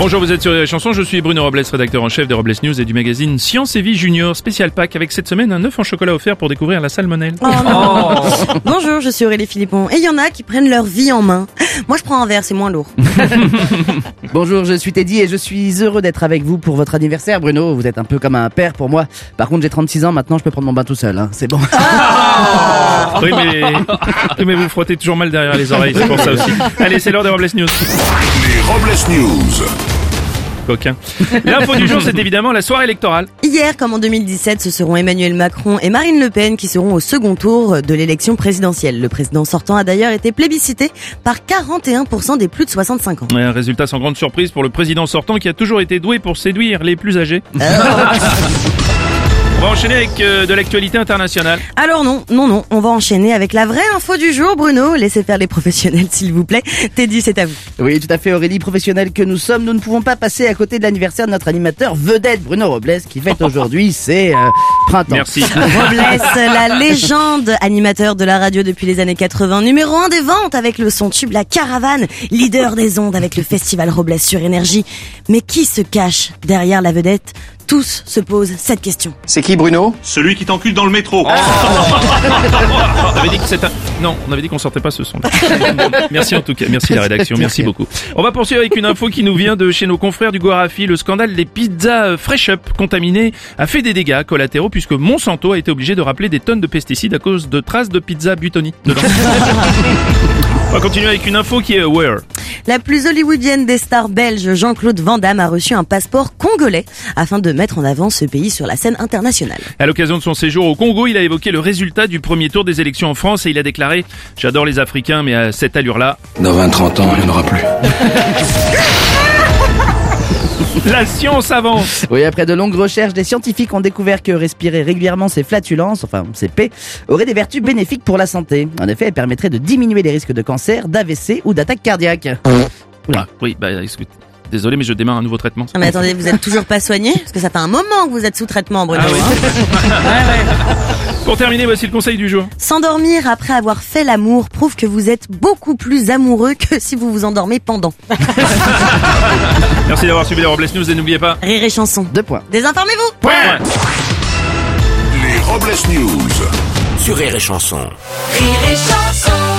Bonjour, vous êtes sur les chansons, je suis Bruno Robles, rédacteur en chef des Robles News et du magazine Science et Vie Junior, spécial pack avec cette semaine un œuf en chocolat offert pour découvrir la salmonelle. Oh non. Bonjour, je suis Aurélie Philippon. Et il y en a qui prennent leur vie en main. Moi, je prends un verre, c'est moins lourd. Bonjour, je suis Teddy et je suis heureux d'être avec vous pour votre anniversaire, Bruno. Vous êtes un peu comme un père pour moi. Par contre, j'ai 36 ans, maintenant je peux prendre mon bain tout seul. hein. C'est bon. Oui mais... oui, mais vous frottez toujours mal derrière les oreilles, c'est pour ça aussi. Allez, c'est l'heure des Robles News. Les Robles News. Coquin. L'info du jour, c'est évidemment la soirée électorale. Hier, comme en 2017, ce seront Emmanuel Macron et Marine Le Pen qui seront au second tour de l'élection présidentielle. Le président sortant a d'ailleurs été plébiscité par 41% des plus de 65 ans. Ouais, Un résultat sans grande surprise pour le président sortant qui a toujours été doué pour séduire les plus âgés. On va enchaîner avec euh, de l'actualité internationale. Alors non, non, non, on va enchaîner avec la vraie info du jour, Bruno. Laissez faire les professionnels, s'il vous plaît. Teddy, c'est à vous. Oui, tout à fait, Aurélie, professionnelle que nous sommes, nous ne pouvons pas passer à côté de l'anniversaire de notre animateur vedette, Bruno Robles, qui fête aujourd'hui ses euh, printemps. Merci. Robles, la légende, animateur de la radio depuis les années 80, numéro un des ventes avec le son tube La Caravane, leader des ondes avec le festival Robles sur énergie. Mais qui se cache derrière la vedette? Tous se posent cette question. C'est qui Bruno? Celui qui t'encule dans le métro. On avait dit que un... Non, on avait dit qu'on sortait pas ce son. merci en tout cas, merci la rédaction, merci beaucoup. On va poursuivre avec une info qui nous vient de chez nos confrères du Gorafi. Le scandale des pizzas Fresh Up contaminées a fait des dégâts collatéraux puisque Monsanto a été obligé de rappeler des tonnes de pesticides à cause de traces de pizza Butoni dedans. On va continuer avec une info qui est aware. La plus hollywoodienne des stars belges, Jean-Claude Van Damme, a reçu un passeport congolais afin de mettre en avant ce pays sur la scène internationale. À l'occasion de son séjour au Congo, il a évoqué le résultat du premier tour des élections en France et il a déclaré « J'adore les Africains, mais à cette allure-là, Dans 20-30 ans, il n'y en aura plus. la science avance !» Oui, après de longues recherches, des scientifiques ont découvert que respirer régulièrement ces flatulences, enfin ces P, aurait des vertus bénéfiques pour la santé. En effet, elles permettraient de diminuer les risques de cancer, d'AVC ou d'attaque cardiaque. Ah, oui, bah, écoute, désolé, mais je démarre un nouveau traitement. Ah, mais attendez, vous êtes toujours pas soigné? Parce que ça fait un moment que vous êtes sous traitement, Bruno. Ah oui. hein. Pour terminer, voici le conseil du jour. S'endormir après avoir fait l'amour prouve que vous êtes beaucoup plus amoureux que si vous vous endormez pendant. Merci d'avoir suivi les Robles News et n'oubliez pas... Rire et chanson. Deux points. Désinformez-vous Point Les Robles News. Sur Rire et Chanson. Rire et chanson